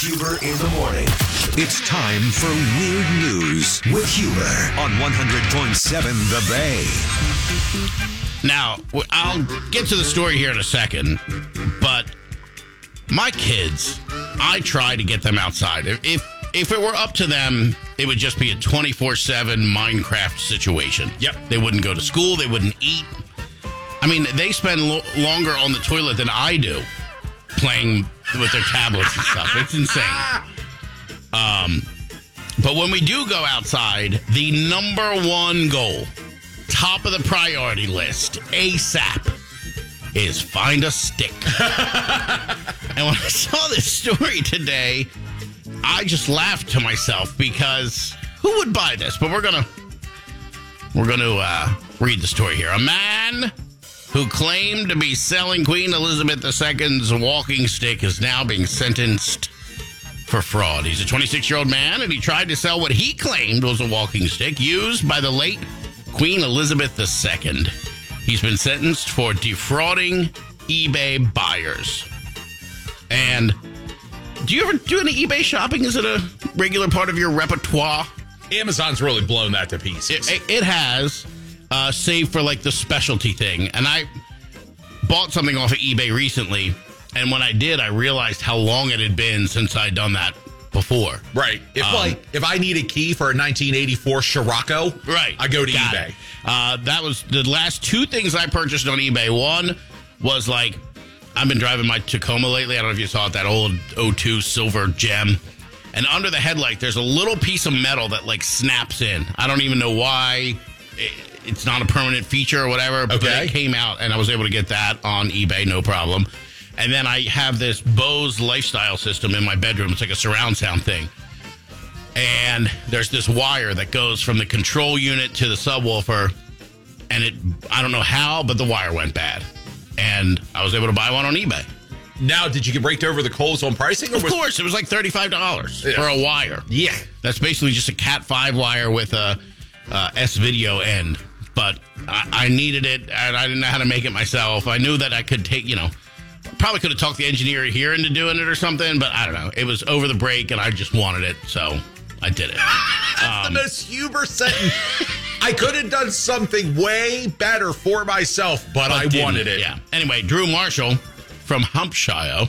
Huber in the morning. It's time for Weird News with Huber on 100.7 The Bay. Now, I'll get to the story here in a second, but my kids, I try to get them outside. If if, if it were up to them, it would just be a 24/7 Minecraft situation. Yep. They wouldn't go to school, they wouldn't eat. I mean, they spend lo- longer on the toilet than I do playing with their tablets and stuff. It's insane. Um, but when we do go outside, the number one goal, top of the priority list, ASAP, is find a stick. and when I saw this story today, I just laughed to myself because who would buy this? But we're gonna we're gonna uh, read the story here. A man who claimed to be selling Queen Elizabeth II's walking stick is now being sentenced for fraud. He's a 26 year old man and he tried to sell what he claimed was a walking stick used by the late Queen Elizabeth II. He's been sentenced for defrauding eBay buyers. And do you ever do any eBay shopping? Is it a regular part of your repertoire? Amazon's really blown that to pieces. It, it has, uh, save for like the specialty thing. And I bought something off of eBay recently. And when I did, I realized how long it had been since I'd done that before. right. If Um, like if I need a key for a 1984 Scirocco, Right. I go to Got eBay. Uh, that was the last two things I purchased on eBay. One was like, I've been driving my Tacoma lately. I don't know if you saw it, that old 02 silver gem. And under the headlight, there's a little piece of metal that like snaps in. I don't even know why. It- It's not a permanent feature or whatever, but it came out and I was able to get that on eBay, no problem. And then I have this Bose lifestyle system in my bedroom. It's like a surround sound thing and there's this wire that goes from the control unit to the subwoofer and it i don't know how but the wire went bad and i was able to buy one on ebay Now, did you get raked over the coals on pricing? Or of was- course it was like $35 Yeah. for a wire Yeah. that's basically just a cat 5 wire with a uh, s video end but I, I needed it and i didn't know how to make it myself i knew that i could take you know probably could have talked the engineer here into doing it or something but i don't know it was over the break and i just wanted it so i did it That's the most Huber sentence. I could have done something way better for myself, but, I didn't. wanted it. Yeah. Anyway, Drew Marshall from Hampshire.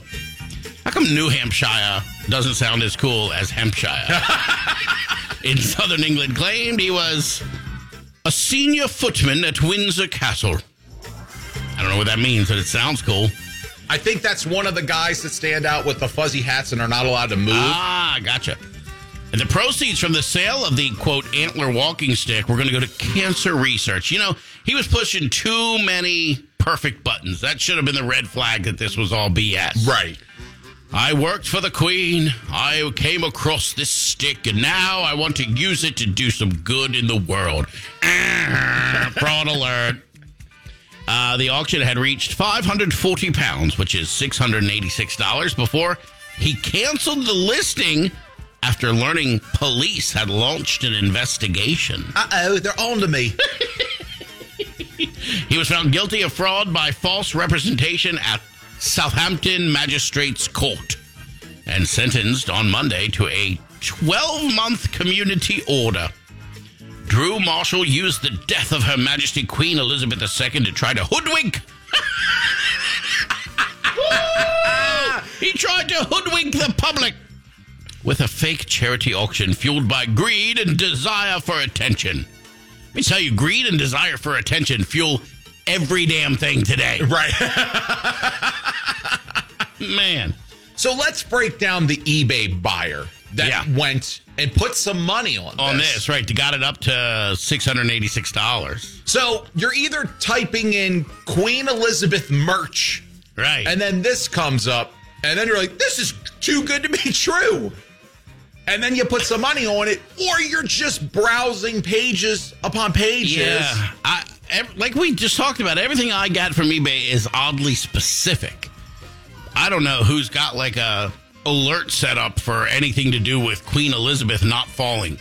How come New Hampshire doesn't sound as cool as Hampshire? In southern England, claimed he was a senior footman at Windsor Castle. I don't know what that means, but it sounds cool. I think that's one of the guys that stand out with the fuzzy hats and are not allowed to move. Ah, gotcha. And the proceeds from the sale of the quote antler walking stick were going to go to cancer research. You know, he was pushing too many perfect buttons. That should have been the red flag that this was all BS. right. I worked for the Queen. I came across this stick, and now I want to use it to do some good in the world. Ah, Fraud alert. Uh, the auction had reached 540 pounds, which is $686, before he canceled the listing after learning police had launched an investigation. Uh oh, they're on to me. He was found guilty of fraud by false representation at Southampton Magistrates Court and sentenced on Monday to a 12 month community order. Drew Marshall used the death of Her Majesty Queen Elizabeth II to try to hoodwink. he tried to hoodwink the public with a fake charity auction fueled by greed and desire for attention. Let me tell you, greed and desire for attention fuel every damn thing today. right. Man. So let's break down the eBay buyer that Yeah. went and put some money on On this, right? They got it up to $686. So you're either typing in Queen Elizabeth merch, Right. and then this comes up, and then you're like, this is too good to be true. And then you put some money on it, or you're just browsing pages upon pages. yeah. I, like we just talked about, everything I got from eBay is oddly specific. I don't know who's got like a alert set up for anything to do with Queen Elizabeth not falling.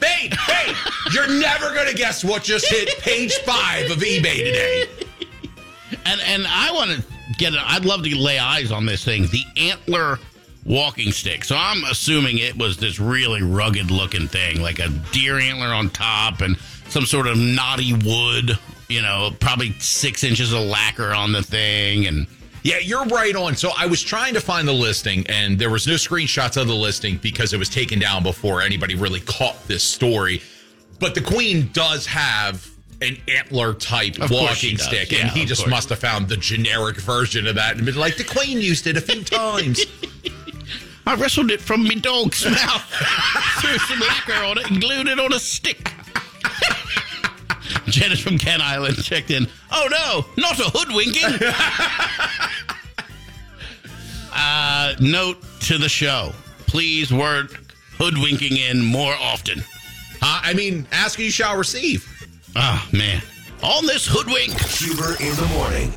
Babe, babe, you're never going to guess what just hit page five of eBay today. And and I want to get. I'd love to lay eyes on this thing. The antler walking stick. So I'm assuming it was this really rugged looking thing, like a deer antler on top and some sort of knotty wood, you know, probably six inches of lacquer on the thing. And Yeah, you're right on. So I was trying to find the listing, and there was no screenshots of the listing because it was taken down before anybody really caught this story. But the Queen does have an antler type Of walking stick, Yeah, and he just course. must have found the generic version of that and been like, the Queen used it a few times. I wrestled it from me dog's mouth, threw some lacquer on it, and glued it on a stick. Janice from Kent Island checked in. Oh no, not a hoodwinking. uh, note to the show: please work hoodwinking in more often. Uh, I mean, ask and you shall receive. Oh man, on this hoodwink. Huber in the morning.